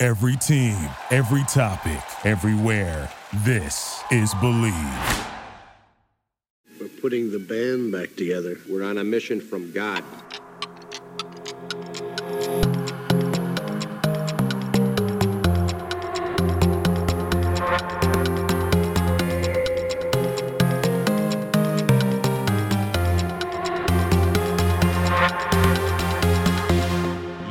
Every team, every topic, everywhere. This is Believe. We're putting the band back together. We're on a mission from God.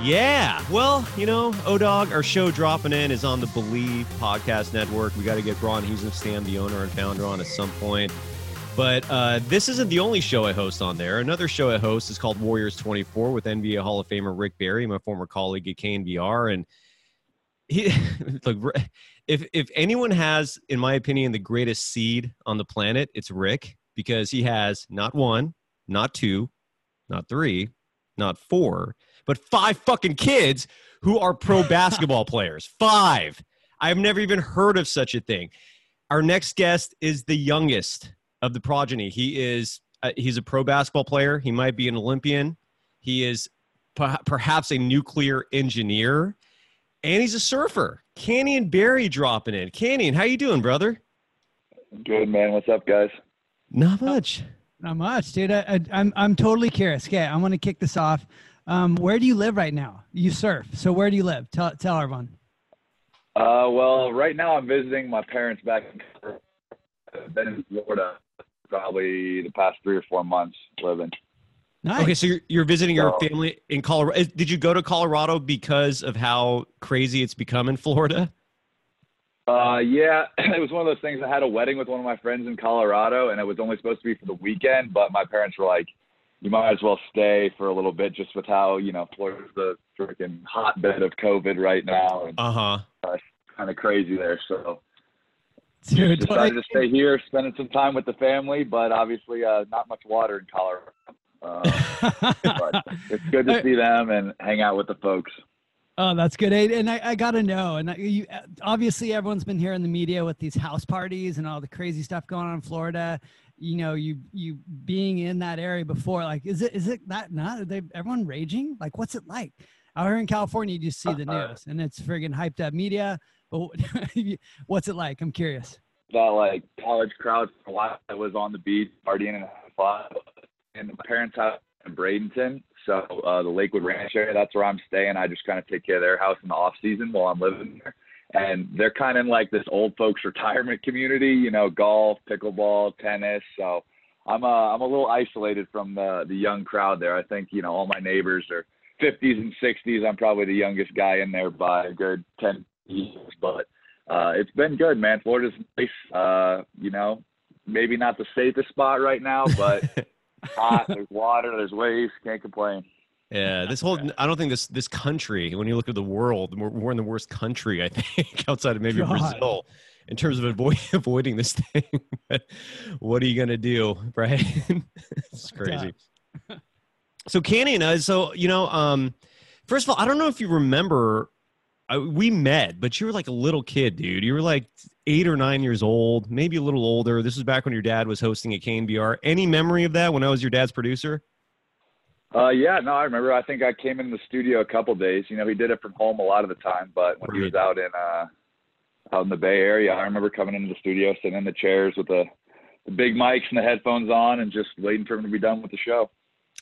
Yeah. Well, you know, O-Dog, our show dropping in is on the Believe Podcast Network. We got to get Braun Stam, the owner and founder, on at some point. But uh, this isn't the only show I host on there. Another show I host is called Warriors 24 with NBA Hall of Famer Rick Barry, my former colleague at KNBR. And he, look, if, if anyone has, in my opinion, the greatest seed on the planet, it's Rick because he has not one, not two, not three, not four – but five fucking kids who are pro basketball players. Five. I've never even heard of such a thing. Our next guest is the youngest of the progeny. He is uh, he's a pro basketball player. He might be an Olympian. He is p- perhaps a nuclear engineer, and he's a surfer. Canyon Barry dropping in. Canyon, how you doing, brother? Good man. What's up, guys? Not much. Not much, dude. I, am I'm, I'm totally curious. Okay, I want to kick this off. Um, where do you live right now? You surf. So where do you live? Tell tell everyone. Uh, well, right now I'm visiting my parents back. I've been in Florida probably the past three or four months living. Nice. Okay, so you're, you're visiting so, your family in Colorado. Did you go to Colorado because of how crazy it's become in Florida? Uh, yeah, it was one of those things. I had a wedding with one of my friends in Colorado, and it was only supposed to be for the weekend. But my parents were like, you might as well stay for a little bit just with how you know Florida's the freaking hotbed of COVID right now. And, uh-huh. Uh, kind of crazy there. So Dude, decided to stay here, spending some time with the family, but obviously uh, not much water in Colorado. Uh, but it's good to see them and hang out with the folks. Oh, that's good. And I, I got to know. And you, obviously, everyone's been here in the media with these house parties and all the crazy stuff going on in Florida you know you you being in that area before like is it is it that not Are they everyone raging? Like what's it like? Out here in california you just see the uh, news and it's friggin hyped up media but what's it like? I'm curious. That like college crowd for a while that was on the beach partying and fun and my parents house in bradenton so uh, the lakewood ranch area that's where i'm staying. I just kind of take care of their house in the off season while i'm living there and they're kind of in like this old folks retirement community, you know, golf, pickleball, tennis. So I'm a, uh, I'm a little isolated from the the young crowd there. I think you know all my neighbors are 50s and 60s. I'm probably the youngest guy in there by a good 10 years, but uh, it's been good, man. Florida's nice. Uh, you know, maybe not the safest spot right now, but hot. There's water. There's waves. Can't complain. Yeah, this whole I don't think this this country, when you look at the world, we're, we're in the worst country, I think, outside of maybe God. Brazil in terms of avoid, avoiding this thing. what are you gonna do, right? it's crazy. so Canyon, uh, so you know, um, first of all, I don't know if you remember, I, we met, but you were like a little kid, dude. You were like eight or nine years old, maybe a little older. This was back when your dad was hosting at KNBR. Any memory of that when I was your dad's producer? Uh, yeah, no, I remember. I think I came in the studio a couple days. You know, he did it from home a lot of the time, but when right. he was out in uh, out in the Bay Area, I remember coming into the studio, sitting in the chairs with the, the big mics and the headphones on, and just waiting for him to be done with the show.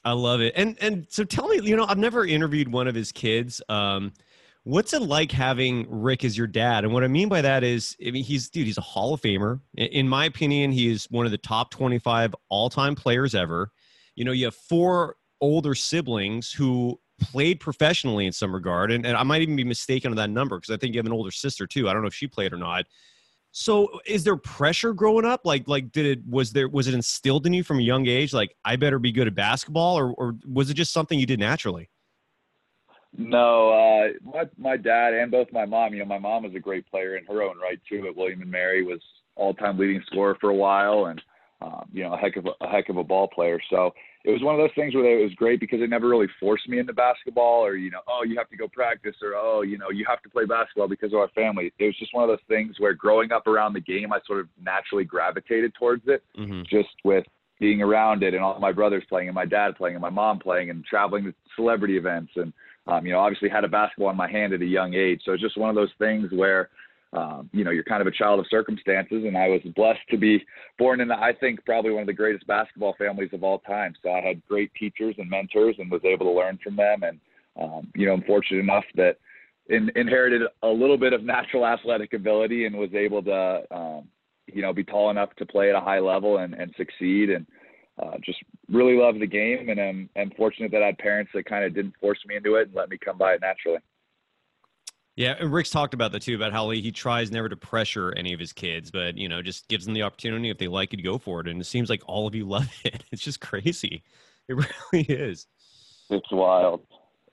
I love it. And and so tell me, you know, I've never interviewed one of his kids. Um, what's it like having Rick as your dad? And what I mean by that is, I mean, he's dude, he's a Hall of Famer. In my opinion, he is one of the top 25 all-time players ever. You know, you have four older siblings who played professionally in some regard. And, and I might even be mistaken on that number because I think you have an older sister too. I don't know if she played or not. So is there pressure growing up? Like, like did it, was there, was it instilled in you from a young age? Like I better be good at basketball or, or was it just something you did naturally? No, uh, my my dad and both my mom. You know, my mom was a great player in her own right too. At William and Mary was all-time leading scorer for a while, and um, you know, a heck of a, a heck of a ball player. So it was one of those things where it was great because it never really forced me into basketball, or you know, oh, you have to go practice, or oh, you know, you have to play basketball because of our family. It was just one of those things where growing up around the game, I sort of naturally gravitated towards it, Mm-hmm. just with being around it and all my brothers playing and my dad playing and my mom playing and traveling to celebrity events and um, you know obviously had a basketball in my hand at a young age so it's just one of those things where um, you know you're kind of a child of circumstances and i was blessed to be born in i think probably one of the greatest basketball families of all time so i had great teachers and mentors and was able to learn from them and um, you know i'm fortunate enough that in, inherited a little bit of natural athletic ability and was able to um, you know, be tall enough to play at a high level and, and succeed and uh, just really love the game. And I'm, I'm fortunate that I had parents that kind of didn't force me into it and let me come by it naturally. Yeah, and Rick's talked about that too, about how he, he tries never to pressure any of his kids, but you know, just gives them the opportunity if they like it, to go for it. And it seems like all of you love it. It's just crazy. It really is. It's wild.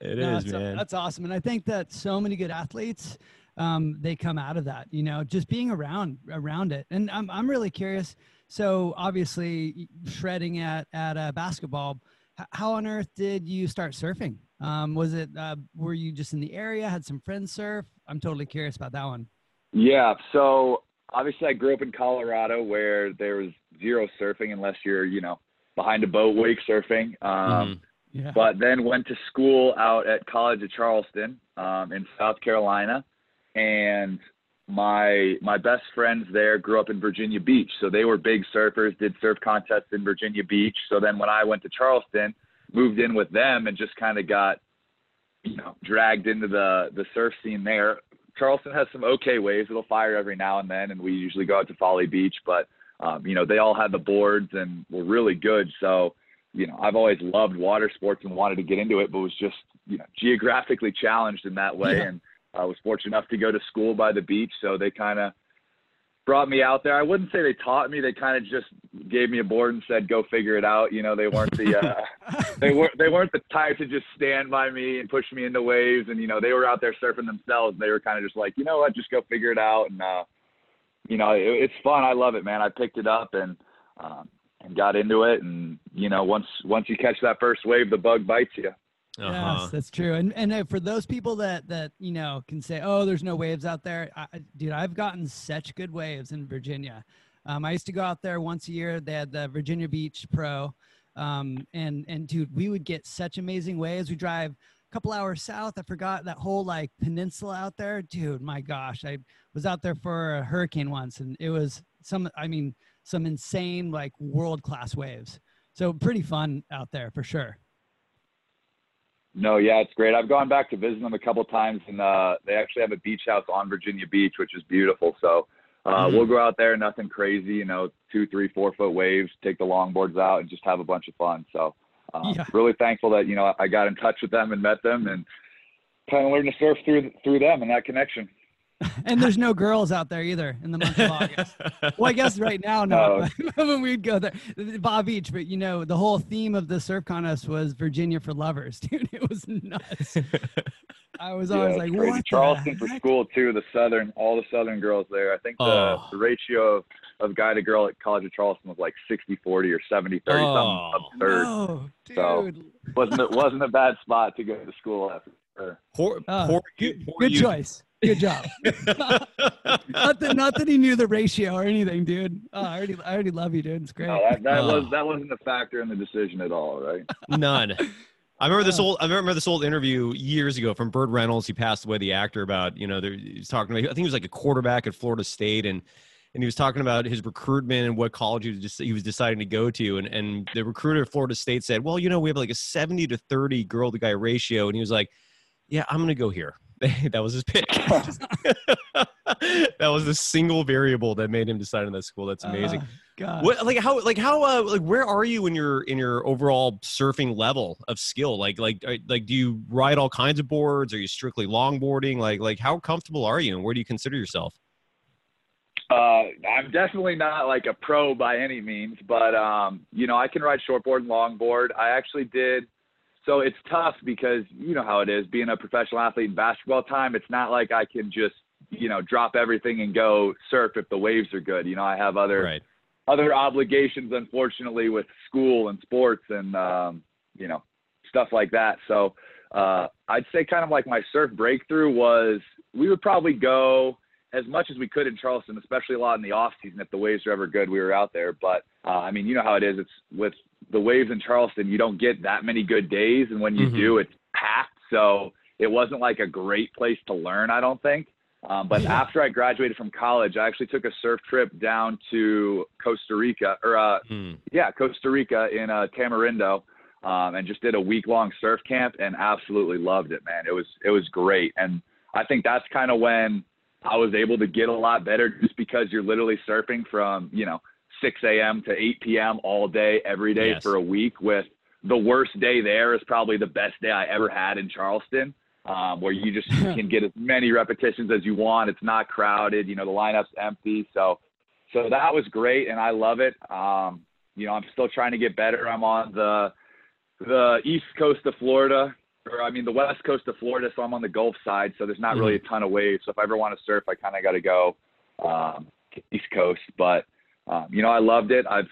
It is, No, that's, man. that's awesome. And I think that so many good athletes, um, they come out of that, you know, just being around around it. And I'm I'm really curious. So obviously, shredding at at uh, basketball. h- How on earth did you start surfing? Um, was it uh, were you just in the area? Had some friends surf? I'm totally curious about that one. Yeah. So obviously I grew up in Colorado where there was zero surfing unless you're, you know, behind a boat wake surfing. Um, Mhm. Yeah. but then went to school out at College of Charleston um, in South Carolina, and my my best friends there grew up in Virginia Beach, so they were big surfers, did surf contests in Virginia Beach. So then when I went to Charleston, moved in with them, and just kind of got you know dragged into the the surf scene there. Charleston has some okay waves; it'll fire every now and then, and we usually go out to Folly Beach, but um, you know they all had the boards and were really good, so you know, I've always loved water sports and wanted to get into it, but was just, you know, geographically challenged in that way. Yeah. And I was fortunate enough to go to school by the beach. So they kind of brought me out there. I wouldn't say they taught me. They kind of just gave me a board and said, go figure it out. You know, they weren't the, uh, they weren't, they weren't the type to just stand by me and push me into waves. And, you know, they were out there surfing themselves. And They were kind of just like, you know what, just go figure it out. And, uh, you know, it, it's fun. I love it, man. I picked it up and, um, and got into it. And you know, once once you catch that first wave, the bug bites you. Uh-huh. Yes, that's true. And and uh, for those people that that you know can say, "Oh, there's no waves out there," I, I- dude, I've gotten such good waves in Virginia. Um, I used to go out there once a year. They had the Virginia Beach Pro, um, and and dude, we would get such amazing waves. We drive a couple hours south. I forgot that whole like peninsula out there, dude. My gosh, I was out there for a hurricane once, and it was some. I mean, some insane like world class waves. So pretty fun out there for sure. No, yeah, it's great. I've gone back to visit them a couple times, and uh, they actually have a beach house on Virginia Beach, which is beautiful. So uh, Mhm. we'll go out there, nothing crazy, you know, two, three, four foot waves, take the longboards out, and just have a bunch of fun. So uh, Yeah. really thankful that you know I got in touch with them and met them, and kind of learned to surf through through them and that connection. and there's no girls out there either in the month of August. well, I guess right now, no. Oh. but when we'd go there, Bob Beach, but you know, the whole theme of the surf contest was Virginia for lovers, dude. It was nuts. I was always it's like, crazy. what? Charleston the for heck? school too. The southern, all the southern girls there. I think the, Oh. the ratio of, of guy to girl at College of Charleston was like 60-40 or 70-30, Oh. something absurd. No, So- dude. wasn't it wasn't a bad spot to go to school after. Sure. Poor, Oh, poor you, good poor good you. choice. Good job. not that not that he knew the ratio or anything, dude. Oh, I already I already love you, dude. It's great. No, that, that oh. was Oh. that wasn't a factor in the decision at all, right? None. I remember this old. I remember this old interview years ago from Burt Reynolds. He passed away, the actor, about you know there- he was talking about. I think he was like a quarterback at Florida State, and and he was talking about his recruitment and what college he was, just, he was deciding to go to. And and the recruiter at Florida State said, "Well, you know, we have like a seventy to thirty girl to guy ratio," and he was like, "Yeah, I'm gonna go here." that was his pick. that was the single variable that made him decide on that school. That's amazing. Oh, God. What like how like how uh like where are you in your in your overall surfing level of skill? Like like like do you ride all kinds of boards? Are you strictly longboarding? Like like how comfortable are you and where do you consider yourself? Uh, I'm definitely not like a pro by any means, but um, you know I can ride shortboard and longboard. I actually did so it's tough because you know how it is being a professional athlete in basketball time. It's not like I can just you know drop everything and go surf if the waves are good. You know, I have other Right. other obligations, unfortunately, with school and sports and um, you know stuff like that. So uh, I'd say kind of like my surf breakthrough was we would probably go as much as we could in Charleston, especially a lot in the off season. If the waves are ever good, we were out there. But uh, I mean, you know how it is. It's with the waves in Charleston, you don't get that many good days, and when you Mhm. do, it's packed. So it wasn't like a great place to learn, I don't think. Um, but Yeah. after I graduated from college, I actually took a surf trip down to Costa Rica, or uh, Hmm. yeah, Costa Rica in uh, Tamarindo, um, and just did a week long surf camp and absolutely loved it, man. It was it was great, and I think that's kind of when I was able to get a lot better, just because you're literally surfing from you know 6 a.m. to 8 p.m. all day, every day Yes. for a week. With the worst day there is probably the best day I ever had in Charleston. Um, where you just can get as many repetitions as you want. It's not crowded. You know, the lineup's empty. So, so that was great, and I love it. Um, you know, I'm still trying to get better. I'm on the the east coast of Florida, or I mean the west coast of Florida, so I'm on the Gulf side. So there's not really a ton of waves. So if I ever want to surf, I kind of got to go um, east coast. But um, you know, I loved it. I've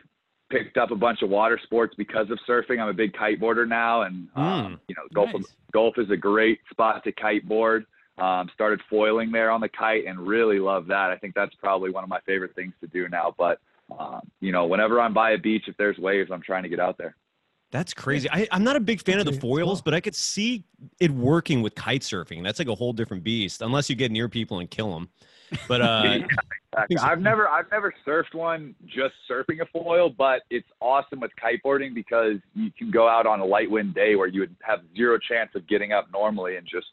picked up a bunch of water sports because of surfing. I'm a big kiteboarder now, and um, Mm. you know, Gulf Nice. Gulf is a great spot to kiteboard. Um, started foiling there on the kite and really love that. I think that's probably one of my favorite things to do now. But um, you know, whenever I'm by a beach, if there's waves, I'm trying to get out there. That's crazy. I, I'm not a big fan of the foils, but I could see it working with kite surfing. That's like a whole different beast, unless you get near people and kill them. But uh, Yeah, exactly. I've never I've never surfed one just surfing a foil, but it's awesome with kiteboarding because you can go out on a light wind day where you would have zero chance of getting up normally and just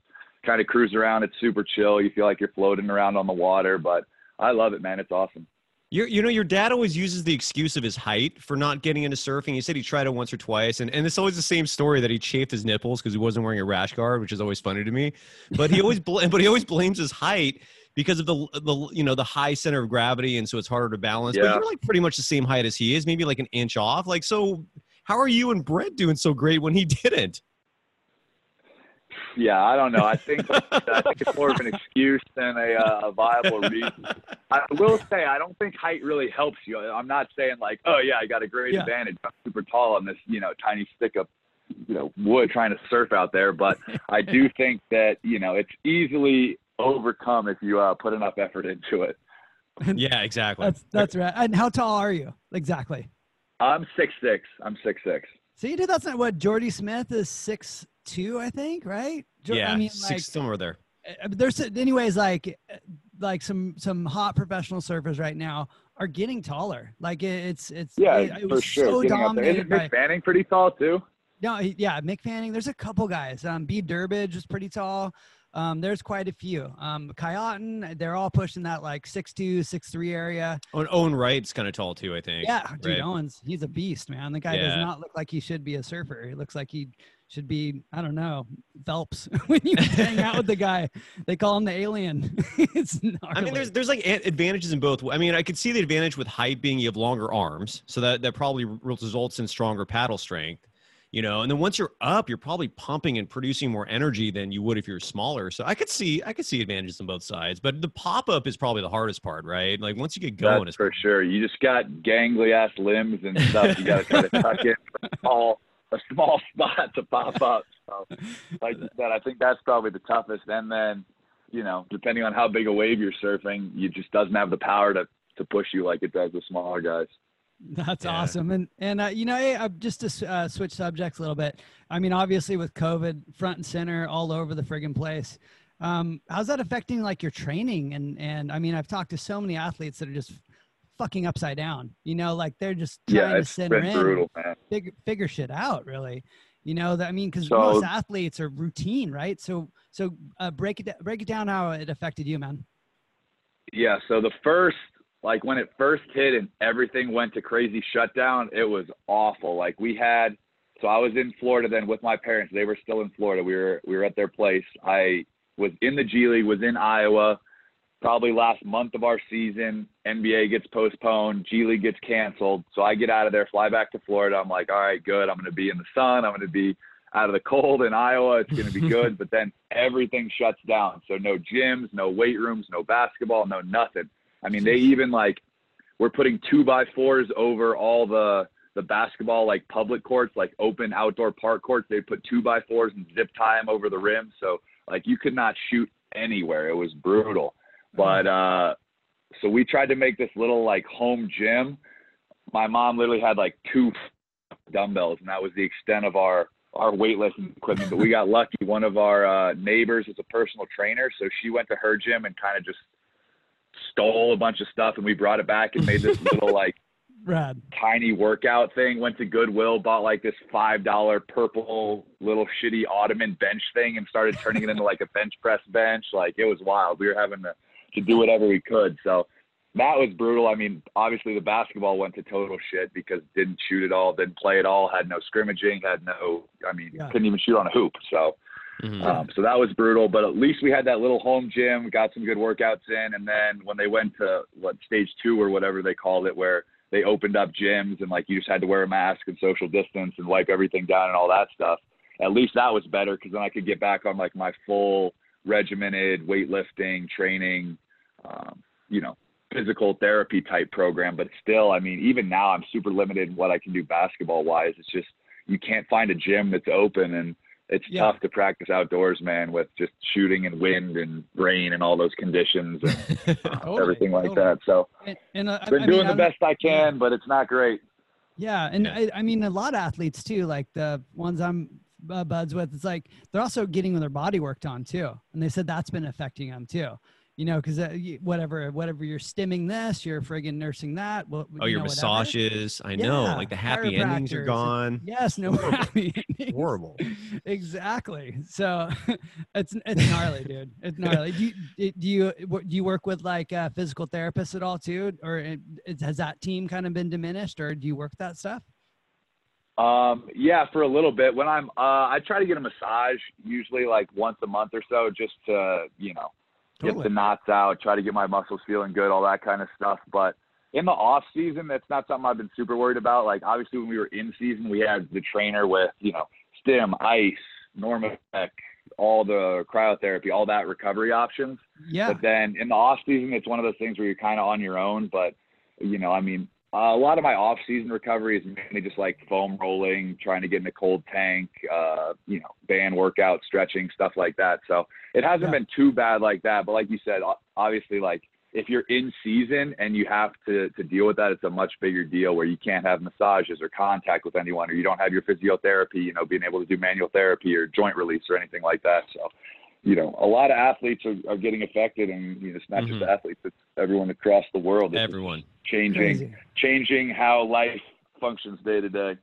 kind of cruise around. It's super chill. You feel like you're floating around on the water, but I love it, man. It's awesome. You you know, your dad always uses the excuse of his height for not getting into surfing. He said he tried it once or twice, and, and it's always the same story that he chafed his nipples because he wasn't wearing a rash guard, which is always funny to me. But he always bl- but he always blames his height because of the the you know the high center of gravity, and so it's harder to balance. But you're like pretty much the same height as he is, maybe like an inch off. Like so, how are you and Brent doing so great when he didn't? Yeah, I don't know. I think I think it's more of an excuse than a, uh, a viable reason. I will say I don't think height really helps you. I'm not saying like, oh yeah, I got a great Yeah. advantage. I'm super tall on this, you know, tiny stick of, you know, wood trying to surf out there. But I do think that you know it's easily overcome if you uh, put enough effort into it. Yeah, exactly. That's that's right. And how tall are you exactly? I'm six six. I'm six six. See, dude, that's not what Jordy Smith is six two, I think, right? Yeah, I mean, six like, somewhere there. uh, there's anyways like uh, like some some hot professional surfers right now are getting taller. Like it, it's it's Yeah, it, it for was sure. so Getting up there. dominated Isn't by Fanning pretty tall too? no yeah Mick Fanning. There's a couple guys. Um, Bede Durbidge is pretty tall. Um, there's quite a few. Um, Kai Otton, they're all pushing that like six two, six three area. Owen, Owen Wright's kind of tall too, I think. Yeah, dude, right? Owens, he's a beast, man. The guy does not look like he should be a surfer. He looks like he should be, I don't know, Phelps. when you hang out with the guy, they call him the alien. it's I mean, there's there's like advantages in both. I mean, I could see the advantage with height being you have longer arms, so that that probably results in stronger paddle strength. You know, and then once you're up, you're probably pumping and producing more energy than you would if you're smaller. So I could see I could see advantages on both sides, but the pop up is probably the hardest part, right? Like once you get going, That's it's for sure. You just got gangly ass limbs and stuff. You got to kind of tuck in a small, a small spot to pop up. So, like you said, I think that's probably the toughest. And then, you know, depending on how big a wave you're surfing, you just doesn't have the power to to push you like it does the smaller guys. That's Yeah. awesome. And and uh, you know, hey, uh, just to uh, switch subjects a little bit. I mean, obviously with COVID front and center all over the friggin' place. Um, how's that affecting like your training? And and I mean, I've talked to so many athletes that are just fucking upside down. You know, like they're just trying Yeah, to center been in, brutal, man. figure figure shit out. Really, you know that I mean, because So- most athletes are routine, right? So so uh, break it break it down how it affected you, man. Yeah, so the first like when it first hit and everything went to crazy shutdown, it was awful. Like we had so I was in Florida then with my parents. They were still in Florida. We were we were at their place. I was in the G League, was in Iowa. Probably last month of our season, NBA gets postponed, G League gets canceled. So I get out of there, fly back to Florida. I'm like, all right, good. I'm going to be in the sun. I'm going to be out of the cold in Iowa. It's going to be good. but then everything shuts down. So no gyms, no weight rooms, no basketball, no nothing. I mean, they even like we're putting two by fours over all the the basketball like public courts, like open outdoor park courts. They put two by fours and zip tie them over the rim. So like you could not shoot anywhere. It was brutal. But uh, so we tried to make this little like home gym. My mom literally had like two dumbbells, and that was the extent of our our weightlifting equipment. But we got lucky. One of our uh, neighbors is a personal trainer, so she went to her gym and kind of just stole a bunch of stuff, and we brought it back and made this little like Rad. tiny workout thing. Went to Goodwill, bought like this five dollar purple little shitty ottoman bench thing, and started turning it into like a bench press bench. Like it was wild. We were having to to do whatever we could. So that was brutal. I mean, obviously the basketball went to total shit because didn't shoot at all, didn't play at all, had no scrimmaging, had no. I mean, Yeah. couldn't even shoot on a hoop. So. Mhm. Um, so that was brutal, but at least we had that little home gym, got some good workouts in, and then when they went to what stage two or whatever they called it, where they opened up gyms and like you just had to wear a mask and social distance and wipe everything down and all that stuff. At least that was better because then I could get back on like my full regimented weightlifting training, um, you know, physical therapy type program. But still, I mean, even now I'm super limited in what I can do basketball wise. It's just you can't find a gym that's open and it's Yeah. tough to practice outdoors, man, with just shooting and wind and rain and all those conditions and uh, Totally, everything like totally. that. So And, and uh, been I doing mean, the best I can, but it's not great. Yeah, and Yeah. I, I mean a lot of athletes too, like the ones I'm uh, buds with. It's like they're also getting their body worked on too, and they said that's been affecting them too. You know, because uh, whatever, whatever you're stimming this, you're friggin' nursing that. Well, oh, you your know, whatever. massages. I know. Yeah, Like the happy endings are gone. Yes, no happy endings. Horrible. Exactly. So it's it's gnarly, dude. It's gnarly. Do you do you do you work with like uh, physical therapists at all too, or it, it- has that team kind of been diminished, or do you work that stuff? Um, yeah, for a little bit. When I'm, uh, I try to get a massage usually like once a month or so, just to you know get Totally. the knots out, try to get my muscles feeling good, all that kind of stuff. But in the off season, that's not something I've been super worried about. Like obviously when we were in season, we had the trainer with you know stim, ice, Normatec, all the cryotherapy, all that recovery options. Yeah. But then in the off season, it's one of those things where you're kind of on your own. But you know, I mean, uh, a lot of my off season recovery is mainly just like foam rolling, trying to get in a cold tank, uh, you know, band workout, stretching, stuff like that. So it hasn't Yeah. been too bad like that. But like you said, obviously, like if you're in season and you have to to deal with that, it's a much bigger deal where you can't have massages or contact with anyone, or you don't have your physiotherapy, you know, being able to do manual therapy or joint release or anything like that. So you know, a lot of athletes are, are getting affected, and you know, it's not Mhm. just athletes; it's everyone across the world. It's Everyone. changing, Crazy. changing how life functions day to day.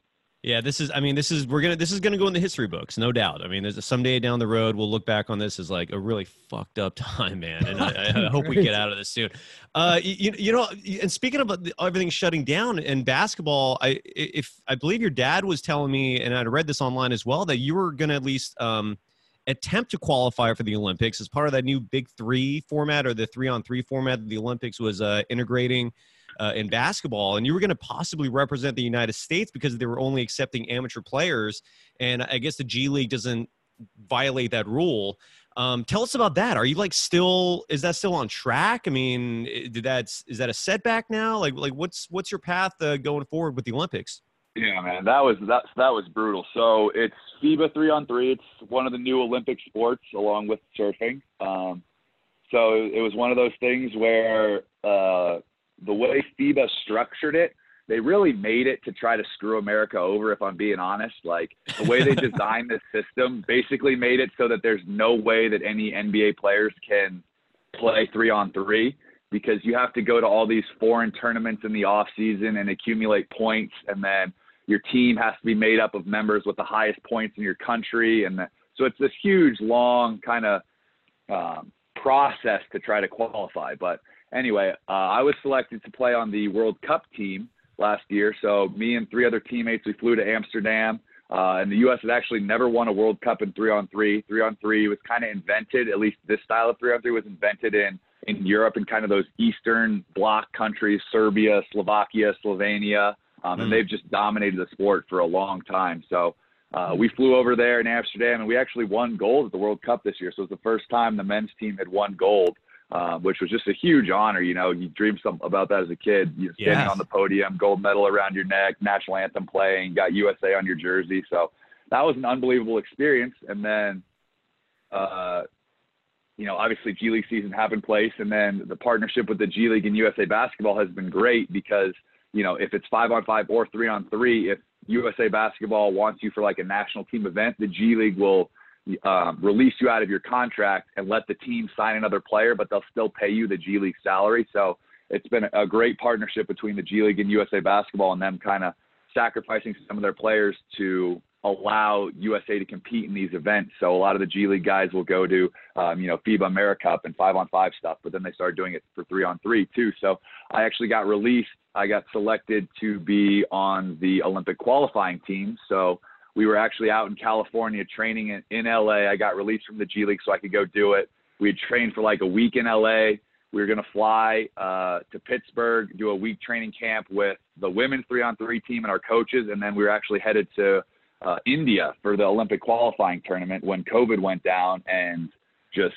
Yeah, this is. I mean, this is. We're gonna. This is gonna go in the history books, no doubt. I mean, there's a, someday down the road we'll look back on this as like a really fucked up time, man. And I, I hope we get out of this soon. Uh, you, you know, and speaking of the- everything shutting down in basketball, I if I believe your dad was telling me, and I'd read this online as well, that you were gonna at least um, attempt to qualify for the Olympics as part of that new Big Three format or the three on three format that the Olympics was uh, integrating uh, in basketball, and you were going to possibly represent the United States because they were only accepting amateur players, and I guess the G League doesn't violate that rule. Um, tell us about that. Are you like still? Is that still on track? I mean, did that is that a setback now? Like, like what's what's your path uh, going forward with the Olympics? Yeah, man, that was that that was brutal. So it's FIBA three on three. It's one of the new Olympic sports along with surfing. Um, so it was one of those things where uh, the way FIBA structured it, they really made it to try to screw America over. If I'm being honest, like the way they designed this system basically made it so that there's no way that any NBA players can play three on three because you have to go to all these foreign tournaments in the off season and accumulate points and then your team has to be made up of members with the highest points in your country and so it's this huge long kind of um, process to try to qualify but anyway uh, i was selected to play on the world cup team last year so me and three other teammates we flew to amsterdam uh, and the U.S. has actually never won a World Cup in three on three. Three on three was kind of invented, at least this style of three on three was invented in in Europe and kind of those Eastern Bloc countries, Serbia, Slovakia, Slovenia, um, and Mm. they've just dominated the sport for a long time. So uh, we flew over there in Amsterdam, and we actually won gold at the World Cup this year. So it was the first time the men's team had won gold, uh, which was just a huge honor. You know, you dream some about that as a kid. You know, standing Yes. on the podium, gold medal around your neck, national anthem playing, got USA on your jersey. So that was an unbelievable experience. And then, uh, you know, obviously G League season happened place, and then the partnership with the G League and USA Basketball has been great because you know if it's five on five or three on three, if USA Basketball wants you for like a national team event, the G League will um, release you out of your contract and let the team sign another player, but they'll still pay you the G League salary. So it's been a great partnership between the G League and USA Basketball, and them kind of sacrificing some of their players to allow USA to compete in these events. So a lot of the G League guys will go to, um, you know, FIBA AmeriCup and five on five stuff, but then they started doing it for three on three too. So I actually got released. I got selected to be on the Olympic qualifying team. So we were actually out in California training in, in LA. I got released from the G League so I could go do it. We had trained for like a week in LA. We were going to fly uh, to Pittsburgh, do a week training camp with the women's three on three team and our coaches. And then we were actually headed to uh, India for the Olympic qualifying tournament when COVID went down and just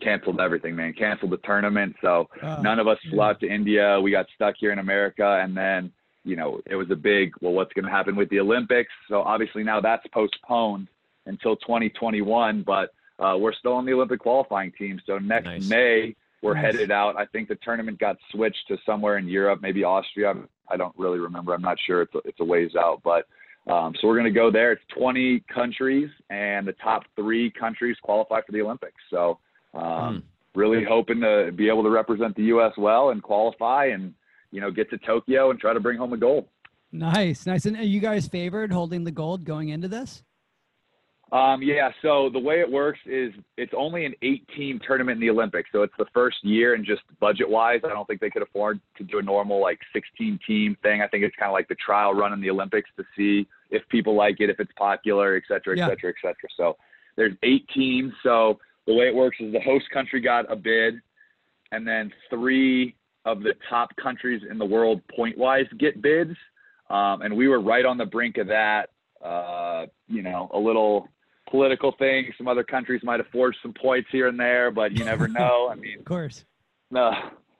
canceled everything, man. Canceled the tournament. So Oh, none of us flew out to India. We got stuck here in America. And then, you know, it was a big, well, what's going to happen with the Olympics? So obviously now that's postponed until 2021, but uh, we're still on the Olympic qualifying team. So next Nice. May, we're Nice. headed out. I think the tournament got switched to somewhere in Europe, maybe Austria. I don't really remember. I'm not sure. It's a, it's a ways out, but um, so we're going to go there. It's 20 countries, and the top three countries qualify for the Olympics. So um, really hoping to be able to represent the U.S. well and qualify, and you know get to Tokyo and try to bring home a gold. Nice, nice. And are you guys favored holding the gold going into this? Um, yeah, so the way it works is it's only an eight-team tournament in the Olympics, so it's the first year, and just budget-wise, I don't think they could afford to do a normal like 16-team thing. I think it's kind of like the trial run in the Olympics to see if people like it, if it's popular, et cetera, et Yeah. cetera, et cetera. So there's eight teams. So the way it works is the host country got a bid, and then three of the top countries in the world point-wise get bids, um, and we were right on the brink of that. Uh, you know, a little political thing. Some other countries might have forged some points here and there, but you never know. I mean, Of course. no,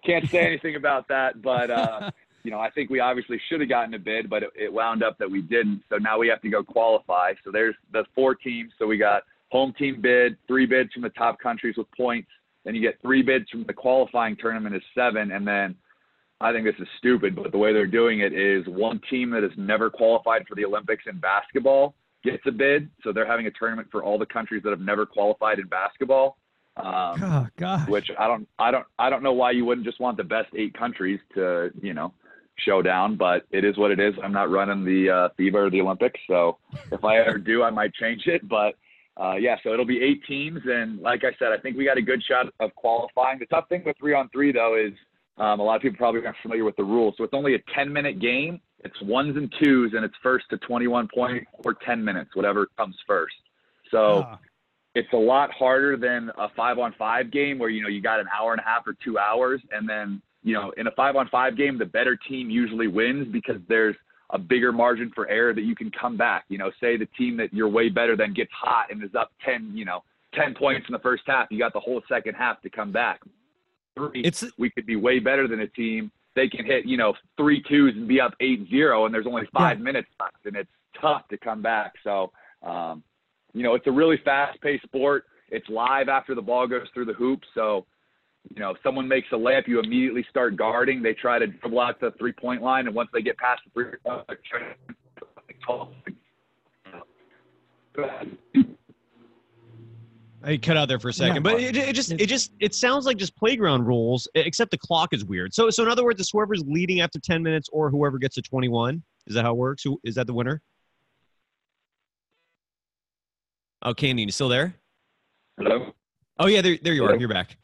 can't say anything about that. But uh, you know, I think we obviously should have gotten a bid, but it, it wound up that we didn't. So now we have to go qualify. So there's the four teams. So we got home team bid, three bids from the top countries with points. Then you get three bids from the qualifying tournament is seven, and then I think this is stupid, but the way they're doing it is one team that has never qualified for the Olympics in basketball gets a bid. So they're having a tournament for all the countries that have never qualified in basketball. Um, Oh gosh. which I don't, I don't, I don't know why you wouldn't just want the best eight countries to, you know, show down, but it is what it is. I'm not running the uh, FIBA or the Olympics, so if I ever do, I might change it. But uh, yeah, so it'll be eight teams, and like I said, I think we got a good shot of qualifying. The tough thing with three on three though is um, a lot of people probably aren't familiar with the rules. So it's only a 10 minute game. It's ones and twos, and it's first to 21 points or 10 minutes, whatever comes first. So Oh, it's a lot harder than a five on five game where you know you got an hour and a half or two hours and then you know in a five on five game the better team usually wins because there's a bigger margin for error that you can come back. You know say the team that you're way better than gets hot and is up 10 you know 10 points in the first half you got the whole second half to come back. Three It's we could be way better than a team. They can hit you know three twos and be up eight zero and there's only five minutes left and it's tough to come back. So um you know, it's a really fast-paced sport. It's live after the ball goes through the hoop. So, you know, if someone makes a layup, you immediately start guarding. They try to dribble out the three-point line, and once they get past the three-point line, I cut out there for a second, Yeah. but it, it just it just it sounds like just playground rules, except the clock is weird. So so in other words, it's whoever's leading after ten minutes or whoever gets to twenty one. Is that how it works? Who is that the winner? Oh, Canyon, you still there? Hello. Oh yeah, there there you are. You're back.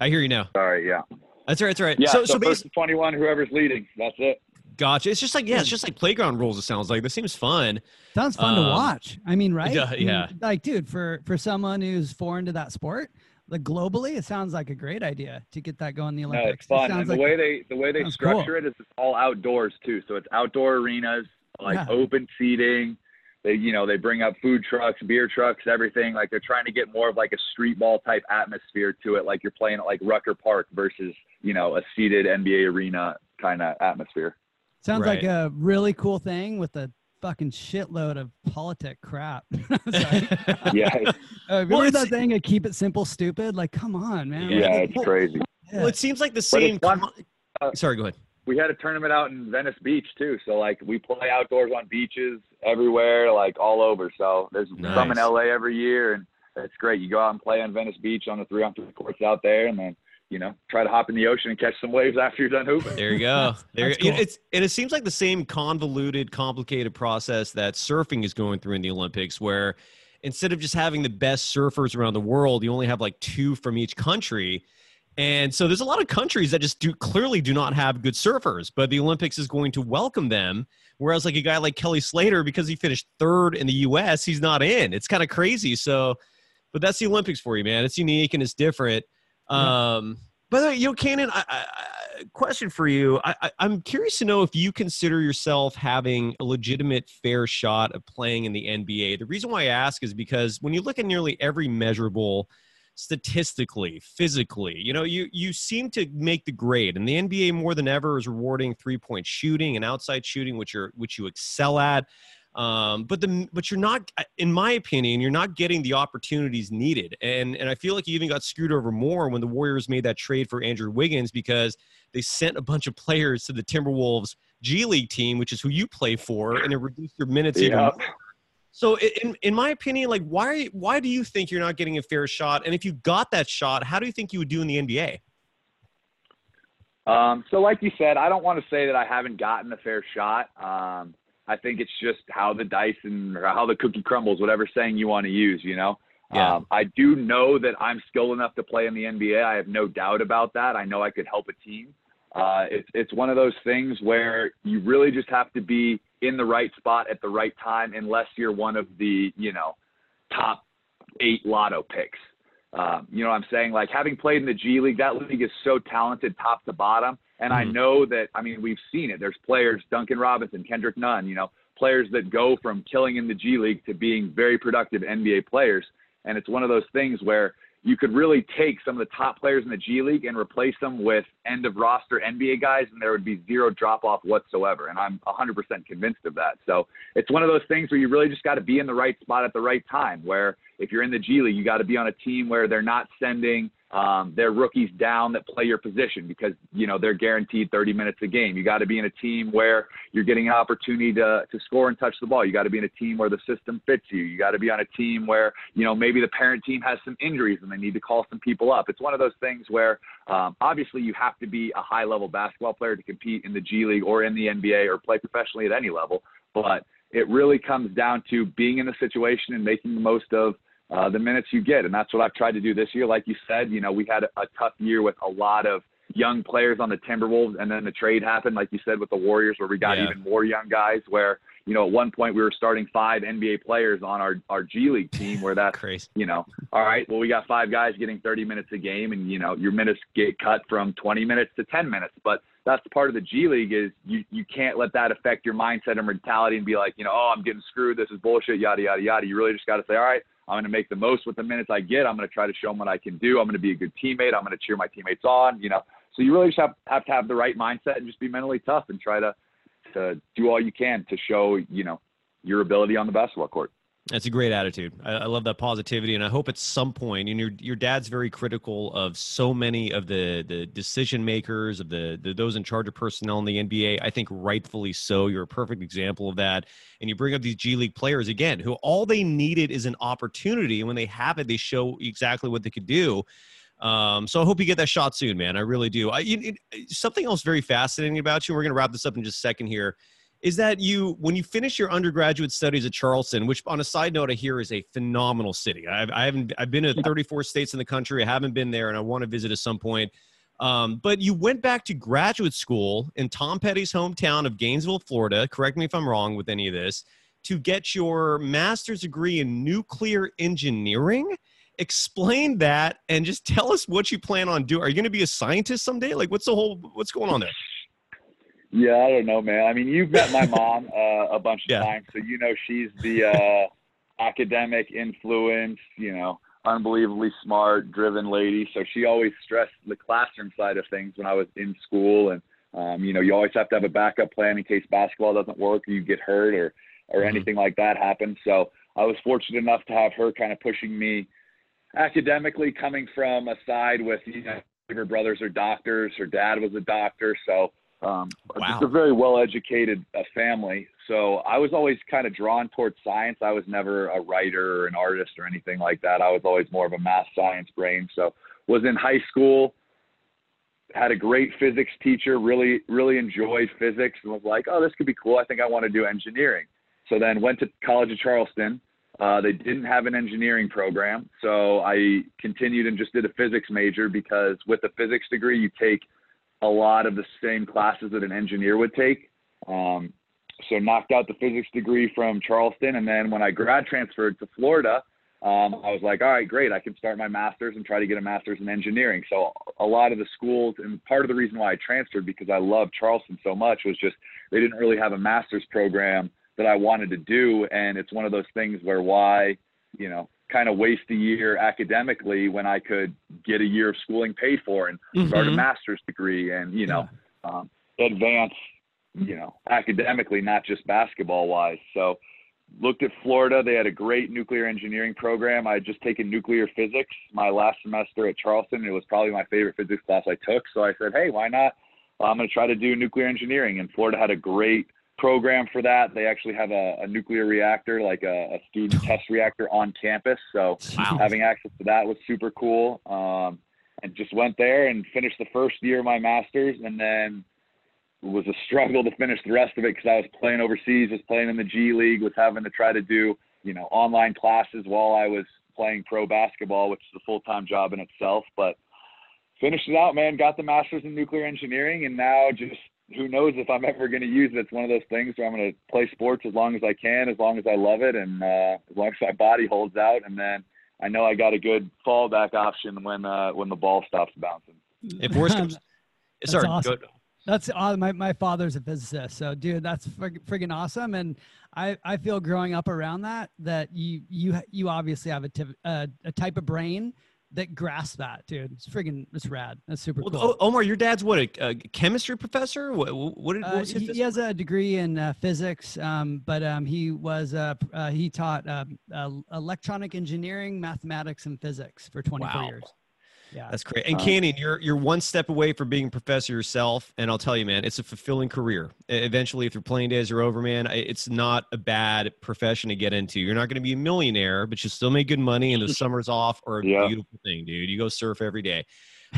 I hear you now. Sorry, yeah, That's right. That's right. yeah. so So, so first basically, 21, whoever's leading, that's it. gotcha. It's just like yeah, it's just like playground rules. It sounds like this seems fun. sounds fun to um, watch. I mean, right? yeah, I mean, yeah. Like, dude, for for someone who's foreign to that sport, like globally, it sounds like a great idea to get that going in the No, Olympics. it's fun, It and the like way they the way they sounds cool. structure it is it's all outdoors too. So it's outdoor arenas, like Yeah. open seating. They you know they bring up food trucks, beer trucks, everything. Like they're trying to get more of like a street ball type atmosphere to it, like you're playing at like Rucker Park versus you know a seated NBA arena kind of atmosphere. Sounds Right. like a really cool thing with a fucking shitload of politic crap. Yeah, Uh, remember Well, that thing of keep it simple, stupid? Like, come on, man. yeah, Like, it's crazy. Well, it seems like the same. it's con- Uh, Sorry, go ahead. We had a tournament out in Venice Beach too. So like we play outdoors on beaches everywhere, like all over. So there's some in LA every year, and it's great. You go out and play on Venice Beach on the three on three courts out there, and then you know try to hop in the ocean and catch some waves after you're done hooping. There you go. There, That's you- cool. it's and it seems like the same convoluted, complicated process that surfing is going through in the Olympics, where instead of just having the best surfers around the world, you only have like two from each country. And so there's a lot of countries that just do clearly do not have good surfers, but the Olympics is going to welcome them. Whereas like a guy like Kelly Slater, because he finished third in the US, he's not in. It's kind of crazy. So but that's the Olympics for you, man. It's unique and it's different. Um by the way, you know, Canyon, I, I, I, question for you. I, I, I'm curious to know if you consider yourself having a legitimate, fair shot of playing in the NBA. The reason why I ask is because when you look at nearly every measurable, statistically, physically, you know, you you seem to make the grade, and the NBA more than ever is rewarding three point shooting and outside shooting, which are which you excel at. Um, but the but you're not, in my opinion, you're not getting the opportunities needed, and and I feel like you even got screwed over more when the Warriors made that trade for Andrew Wiggins because they sent a bunch of players to the Timberwolves G League team, which is who you play for, and it reduced your minutes even more. So, in in my opinion, like why why do you think you're not getting a fair shot? And if you got that shot, how do you think you would do in the NBA? Um, so, like you said, I don't want to say that I haven't gotten a fair shot. Um, I think it's just how the dice and or how the cookie crumbles, whatever saying you want to use, you know. Yeah. Um, I do know that I'm skilled enough to play in the NBA. I have no doubt about that. I know I could help a team. Uh, it's it's one of those things where you really just have to be in the right spot at the right time, unless you're one of the you know top eight lotto picks. Um, you know what I'm saying? Like having played in the G League, that league is so talented top to bottom. And I Mhm. know that, I mean, we've seen it. There's players, Duncan Robinson, Kendrick Nunn, you know, players that go from killing in the G League to being very productive NBA players. And it's one of those things where you could really take some of the top players in the G League and replace them with end of roster NBA guys, and there would be zero drop off whatsoever. And I'm 100% convinced of that. So it's one of those things where you really just got to be in the right spot at the right time. Where if you're in the G League, you got to be on a team where they're not sending um, their rookies down that play your position because you know they're guaranteed 30 minutes a game. You got to be in a team where you're getting an opportunity to to score and touch the ball. You got to be in a team where the system fits you. You got to be on a team where you know maybe the parent team has some injuries and they need to call some people up. It's one of those things where um, obviously you have to be a high level basketball player to compete in the G League or in the NBA or play professionally at any level, but it really comes down to being in the situation and making the most of uh, the minutes you get. And that's what I've tried to do this year. Like you said, you know, we had a, tough year with a lot of young players on the Timberwolves, and then the trade happened, like you said, with the Warriors, where we got Yeah. even more young guys. Where you know, at one point we were starting five NBA players on our our G League team, where that's Crazy. you know, all right, well, we got five guys getting 30 minutes a game, and you know, your minutes get cut from 20 minutes to 10 minutes. But that's part of the G League is you you can't let that affect your mindset or mentality and be like, you know, oh, I'm getting screwed. This is bullshit. Yada yada yada. You really just got to say, all right, I'm going to make the most with the minutes I get. I'm going to try to show them what I can do. I'm going to be a good teammate. I'm going to cheer my teammates on. You know, so you really just have have to have the right mindset and just be mentally tough and try to to do all you can to show you know your ability on the basketball court. That's a great attitude. I, I love that positivity, and I hope at some point, and your your dad's very critical of so many of the the decision makers of the, the those in charge of personnel in the NBA. I think rightfully so. You're a perfect example of that. And you bring up these G League players again, who all they needed is an opportunity, and when they have it, they show exactly what they could do. Um, so I hope you get that shot soon, man. I really do. I, it, something else very fascinating about you. We're going to wrap this up in just a second here is that you when you finish your undergraduate studies at Charleston, which on a side note I hear is a phenomenal city. I've, I haven't I've been to 34 states in the country. I haven't been there, and I want to visit at some point. Um, but you went back to graduate school in Tom Petty's hometown of Gainesville, Florida. Correct me if I'm wrong with any of this. To get your master's degree in nuclear engineering. Explain that and just tell us what you plan on doing. Are you going to be a scientist someday? Like, what's the whole what's going on there? Yeah, I don't know, man. I mean, you've met my mom uh, a bunch of Yeah. times, so you know she's the uh, academic influence. You know, unbelievably smart, driven lady. So she always stressed the classroom side of things when I was in school, and um, you know, you always have to have a backup plan in case basketball doesn't work or you get hurt or or Mhm. anything like that happens. So I was fortunate enough to have her kind of pushing me academically, coming from a side with you know her brothers are doctors, her dad was a doctor, so um, just a very well educated uh, family. So I was always kind of drawn towards science. I was never a writer or an artist or anything like that. I was always more of a math science brain. So was in high school, had a great physics teacher, really, really enjoyed physics and was like, oh, this could be cool. I think I want to do engineering. So then went to College of Charleston. Uh, they didn't have an engineering program. So I continued and just did a physics major because with a physics degree, you take a lot of the same classes that an engineer would take. Um, so knocked out the physics degree from Charleston, and then when I grad transferred to Florida, um, I was like, all right, great, I can start my master's and try to get a master's in engineering. So a lot of the schools, and part of the reason why I transferred because I loved Charleston so much was just they didn't really have a master's program that I wanted to do, and it's one of those things where why, you know, kind of waste a year academically when I could get a year of schooling paid for and start a master's degree and you know um, advance you know academically not just basketball wise so looked at florida. They had a great nuclear engineering program. I had just taken nuclear physics my last semester at charleston. It was probably my favorite physics class i took. So i said hey why not? I'm going to try to do nuclear engineering. And florida had a great program for that they actually have a, a nuclear reactor like a, a student test reactor on campus so Wow. having access to that was super cool. Um, and just went there and finished the first year of my master's, and then it was a struggle to finish the rest of it because I was playing overseas, was playing in the G League, was having to try to do you know online classes while I was playing pro basketball, which is a full time job in itself. But finished it out, man. Got the master's in nuclear engineering, and now just who knows if I'm ever going to use it. It's one of those things where I'm going to play sports as long as I can, as long as I love it, and uh, as long as my body holds out. And then I know I got a good fallback option when uh, when the ball stops bouncing. If worse comes, That's sorry, awesome. go- That's aw- my my father's a physicist, so dude, that's frig- friggin' awesome. And I I feel growing up around that that you you you obviously have a uh, a type of brain that grasp that, dude. It's friggin' it's rad. That's super Well, cool. Omar, your dad's what a, a chemistry professor? What, what, did, what Uh, his? he, he has a degree in uh, physics, um, but um, he was uh, uh, he taught uh, uh, electronic engineering, mathematics, and physics for 24 Wow. years. Yeah, That's great. And Um, Canyon, you're you're one step away from being a professor yourself, and I'll tell you, man, it's a fulfilling career. Eventually, if your playing days are over, man, it's not a bad profession to get into. You're not going to be a millionaire, but you'll still make good money, and the summers off are a Yeah. beautiful thing, dude. You go surf every day.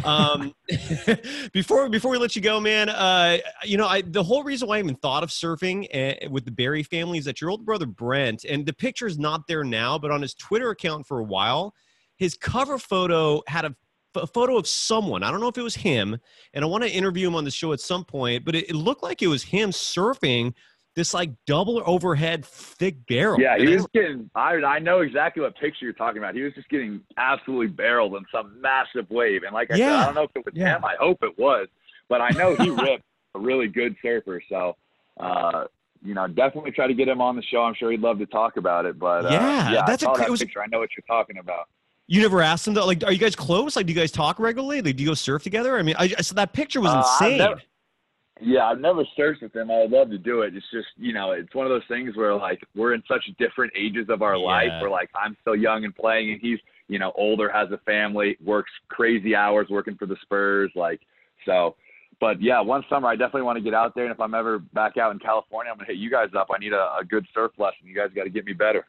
Um, before before we let you go, man, uh, you know, I the whole reason why I even thought of surfing uh, with the Barry family is that your old brother Brent, and the picture's not there now, but on his Twitter account for a while, his cover photo had a a photo of someone. I don't know if it was him, and I want to interview him on the show at some point. But it, it looked like it was him surfing this like double overhead thick barrel. Yeah, he I- was getting. I I know exactly what picture you're talking about. He was just getting absolutely barreled in some massive wave. And like I said, I don't know if it was Yeah. him. I hope it was, but I know he ripped a really good surfer. So, uh, you know, definitely try to get him on the show. I'm sure he'd love to talk about it. But uh, Yeah, yeah, that's a I saw cra- that it was- picture. I know what you're talking about. You never asked him though. Like, are you guys close? Like, do you guys talk regularly? Like, do you go surf together? I mean, I, so that picture was Uh, I've insane. never- Yeah, I've never surfed with him. I would love to do it. It's just, you know, it's one of those things where like we're in such different ages of our life. Yeah. Where like I'm still young and playing, and he's, you know, older, has a family, works crazy hours working for the Spurs. Like, so, but yeah, one summer I definitely want to get out there. And if I'm ever back out in California, I'm gonna hit you guys up. I need a, a good surf lesson. You guys got to get me better.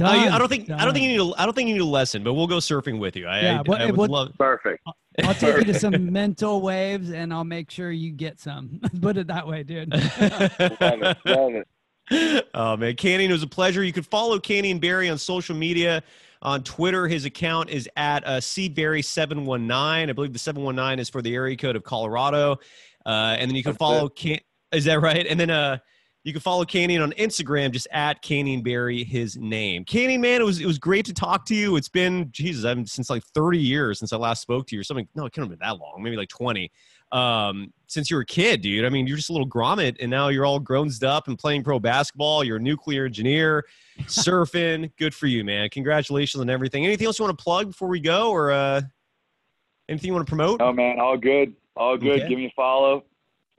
Uh, you- I don't think I don't think you done. need a, I don't think you need a lesson, but we'll go surfing with you. I, Yeah, I, what- I would what- love. Perfect. I'll take you to some mental waves, and I'll make sure you get some. Put it that way, dude. Love it. Love it. oh man, Canyon, it was a pleasure. You can follow Canyon Barry on social media. On Twitter, his account is at uh, cbarry719. I believe the 719 is for the area code of Colorado. Uh, and then you can That's follow Can. Is that right? And then uh, you can follow Canyon on Instagram, just at Canyon Barry, his name. Canyon, man, it was it was great to talk to you. It's been Jesus, I've since like 30 years since I last spoke to you, or something. No, it couldn't have been that long, maybe like 20. um, since you were a kid, dude. I mean, you're just a little grommet, and now you're all grown up and playing pro basketball. You're a nuclear engineer, surfing. Good for you, man. Congratulations on everything. Anything else you want to plug before we go, or uh, anything you want to promote? Oh man, all good, all good. Okay. Give me a follow.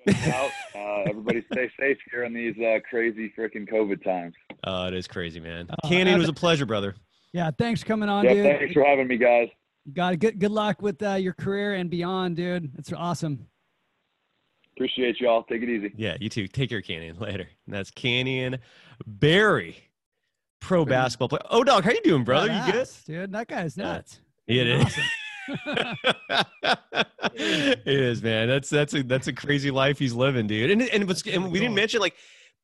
Check it out. Uh, everybody stay safe here in these uh, crazy freaking COVID times. Uh, it is crazy, man. Uh, Canyon was a pleasure, brother. Yeah, thanks for coming on, Yeah, dude. thanks for having me, guys. Got it. Good good luck with uh, your career and beyond, dude. It's awesome. Appreciate y'all. Take it easy. Yeah, you too. Take care, Canyon. Later. And that's Canyon Barry, pro Pretty- basketball player. Oh, dog, how you doing, brother? You good? Dude? That guy's nuts. Yeah. nuts. It is. Awesome. it is, man. That's that's a that's a crazy life he's living, dude. And and, what's, and we didn't mention like,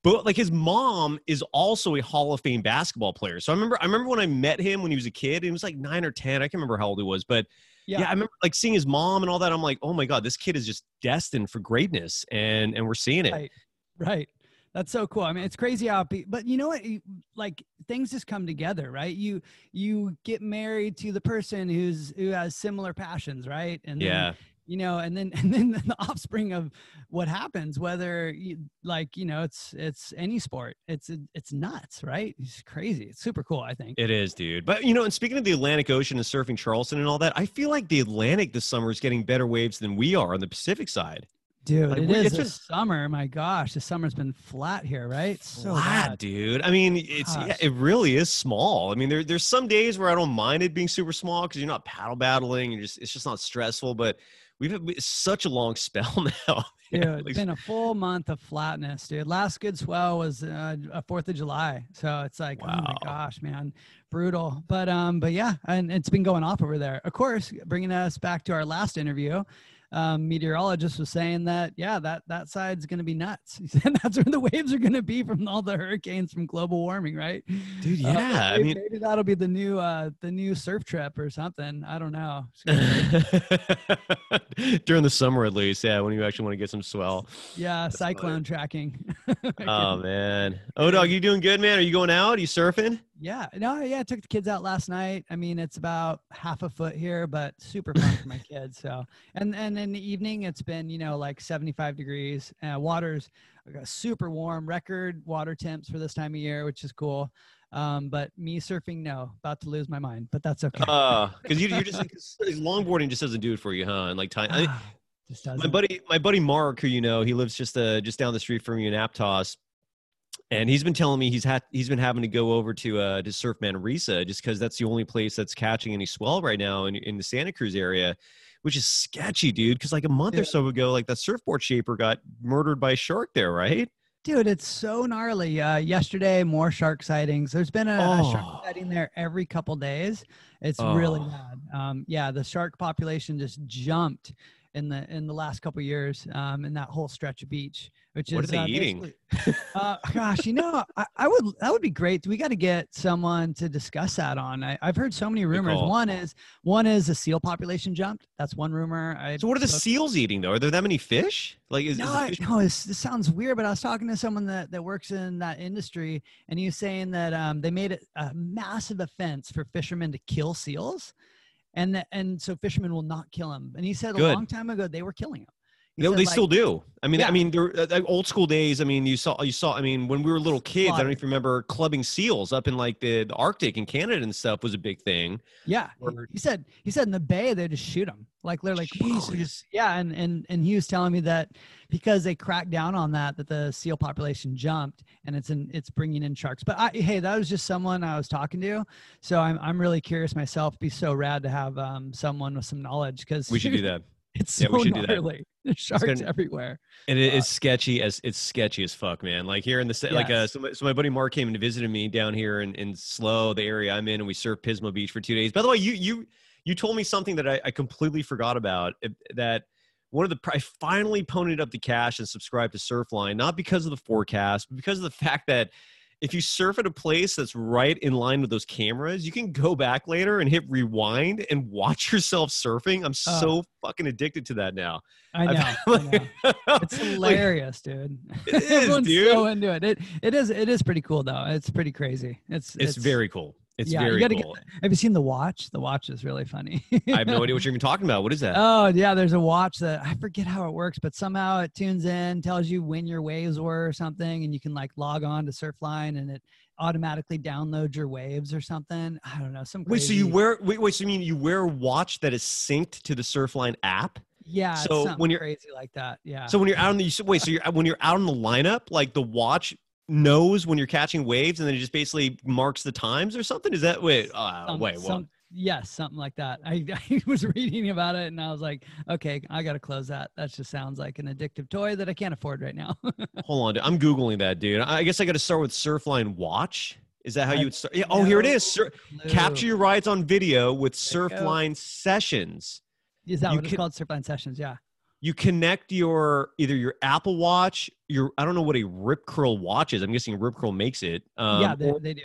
but like his mom is also a Hall of Fame basketball player. So I remember I remember when I met him when he was a kid. He was like nine or ten. I can't remember how old he was, but yeah. I remember like seeing his mom and all that. I'm like, oh my god, this kid is just destined for greatness, and and we're seeing it. Right. Right. That's so cool. I mean, it's crazy how, but you know what? Like things just come together, right? You you get married to the person who's who has similar passions, right? And then, Yeah, you know, and then and then the offspring of what happens, whether you, like you know, it's it's any sport, it's it's nuts, right? It's crazy. It's super cool. I think. it is, dude. But you know, and speaking of the Atlantic Ocean and surfing Charleston and all that, I feel like the Atlantic this summer is getting better waves than we are on the Pacific side. Dude, Like, it we- is it's just- summer. My gosh, the summer's been flat here, right? So flat, bad. dude. I mean, it's yeah, it really is small. I mean, there, there's some days where I don't mind it being super small because you're not paddle battling. You're just it's just not stressful. But we've had such a long spell now. Yeah, it's been a full month of flatness, dude. Last good swell was uh, a Fourth of July, so it's like, oh my gosh, man, brutal. But um, but yeah, and it's been going off over there. Of course, bringing us back to our last interview, um, meteorologist was saying that yeah, that that side's going to be nuts. He said that's where the waves are going to be from all the hurricanes from global warming, right? dude. Uh, Yeah, I maybe- mean. maybe that'll be the new uh the new surf trip or something. I don't know. It's gonna be- During the summer, at least, yeah, when you actually want to get some swell. yeah, funny. cyclone tracking. Oh man, oh dog, you doing good, man? Are you going out? Are you surfing? Yeah, no, yeah, I took the kids out last night. I mean, it's about half a foot here, but super fun for my kids. So, and and in the evening, it's been you know like 75 degrees. Uh, water's super warm, record water temps for this time of year, which is cool. Um, but me surfing, no, about to lose my mind, but that's okay. Uh, because you you just longboarding just doesn't do it for you, huh? And like time. I, Ah, my buddy my buddy mark who you know he lives just uh just down the street from you in aptos and he's been telling me he's had he's been having to go over to uh to surf manresa just because that's the only place that's catching any swell right now in, in the santa cruz area which is sketchy dude because like a month or so ago like that surfboard shaper got murdered by a shark there right Dude, it's so gnarly. Uh, yesterday, more shark sightings. There's been a, a Oh. shark sighting there every couple days. It's really Oh. bad. Um, yeah, the shark population just jumped in the in the last couple years um, in that whole stretch of beach. Which What is are they uh, eating? uh, gosh, you know, I, I would that would be great. We got to get someone to discuss that on. I, I've heard so many rumors. call. One is one is the seal population jumped. That's one rumor. I so what are the seals eating though are there that many fish like is, no, is I- fish- no, it's, this sounds weird, but I was talking to someone that, that works in that industry, and he was saying that um, they made it a massive offense for fishermen to kill seals, and that, and so fishermen will not kill him. And he said a long time ago they were killing them. He No, they like, still do. I mean, Yeah. I mean, they're uh, old school days. I mean, you saw, you saw. I mean, when we were little kids, I don't Slaughter. know if you remember clubbing seals up in like the, the Arctic and Canada and stuff was a big thing. Yeah, he- he said he said in the bay they just shoot them like they're like just- yeah, and and and he was telling me that because they cracked down on that that the seal population jumped and it's in it's bringing in sharks. But I, hey, that was just someone I was talking to, so I'm I'm really curious myself. It'd be so rad to have um someone with some knowledge because We should do that. It's Yeah, so we should do that. gnarly. Sharks gonna- everywhere. And it Uh, is sketchy as it's sketchy as fuck, man. Like here in the sta- like uh, so my, so my buddy Mark came and visited me down here in in Slow, the area I'm in, and we surfed Pismo Beach for two days. By the way, you you you told me something that I, I completely forgot about. That one of the I finally ponied up the cash and subscribed to Surfline, not because of the forecast, but because of the fact that if you surf at a place that's right in line with those cameras, you can go back later and hit rewind and watch yourself surfing. I'm Oh. so fucking addicted to that now. I know. I know. It's Like, hilarious, dude. It is, Everyone's dude. so into it. It it is it is pretty cool though. It's pretty crazy. It's it's, very cool. It's yeah, you very cool. Get, have you seen the watch? The watch is really funny. I have no idea what you're even talking about. What is that? Oh yeah, there's a watch that I forget how it works, but somehow it tunes in, tells you when your waves were or something, and you can like log on to Surfline and it automatically downloads your waves or something. I don't know. Some wait, so you wear wait, wait, so you mean you wear a watch that is synced to the Surfline app? yeah, so when you're- crazy like that, yeah. So when you're out on the wait, so you're when you're out on the lineup, like the watch knows when you're catching waves, and then it just basically marks the times or something. Is that wait? Uh, Some- wait, what? some- yes, something like that. I, I was reading about it and I was like, okay, I got to close that. That just sounds like an addictive toy that I can't afford right now. Hold on, dude. I'm googling that, dude. I guess I got to start with Surfline Watch. Is that how I you would start? Yeah, oh, here it is. Sur- clue. capture your rides on video with There. Surfline sessions. Is that you what it's can- called? Surfline Sessions. Yeah. You connect your either your Apple Watch, your I don't know what a Rip Curl watch is. I'm guessing Rip Curl makes it. Um, yeah, they, they do.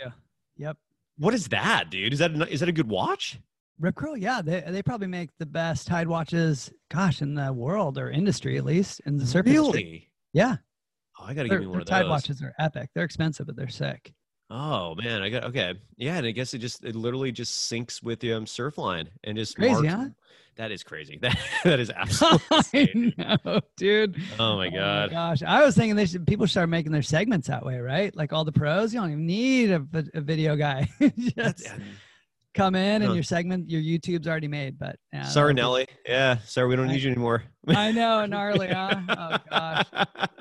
Yep. what is that, dude? Is that a, that a good watch? Rip Curl, yeah, they they probably make the best Tide watches, gosh, in the world or industry at least in the surf industry. Really? Yeah, Oh, I gotta their, give me one of of Tide watches are epic. They're expensive, but they're sick. Oh man, I got okay. Yeah, and I guess it just it literally just syncs with the um, Surfline and just Crazy, marks- huh? That is crazy. That that is absolutely know, dude. Oh, oh my god. gosh, I was thinking they should people start making their segments that way, right? Like all the pros, you don't even need a, a video guy. Just come in and your segment, your YouTube's already made. But yeah, sorry, Nelly. Yeah, sorry, we don't I- need you anymore. I know, gnarly, huh? Oh gosh.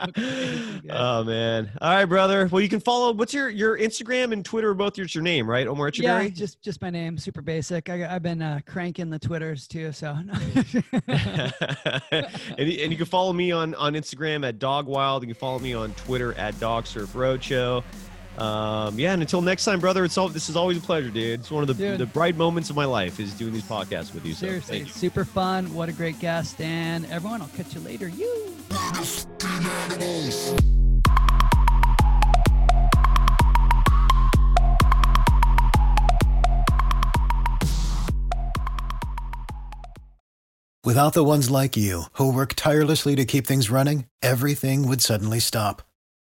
Okay, oh man. All right, brother. Well, you can follow. What's your your Instagram and Twitter? Both your, your name, right? Omar Yeah, just just my name, super basic. I, I've been uh, cranking the twitters too, so. and, you- and you can follow me on on Instagram at Dog Wild. You can follow me on Twitter at Dog Surf Roadshow. Um, yeah, and until next time, brother. It's all. This is always a pleasure, dude. It's one of the Dude. the bright moments of my life is doing these podcasts with you. So Seriously, thank you. super fun. What a great guest, and everyone. I'll catch you later. You. Without the ones like you, who work tirelessly to keep things running, everything would suddenly stop.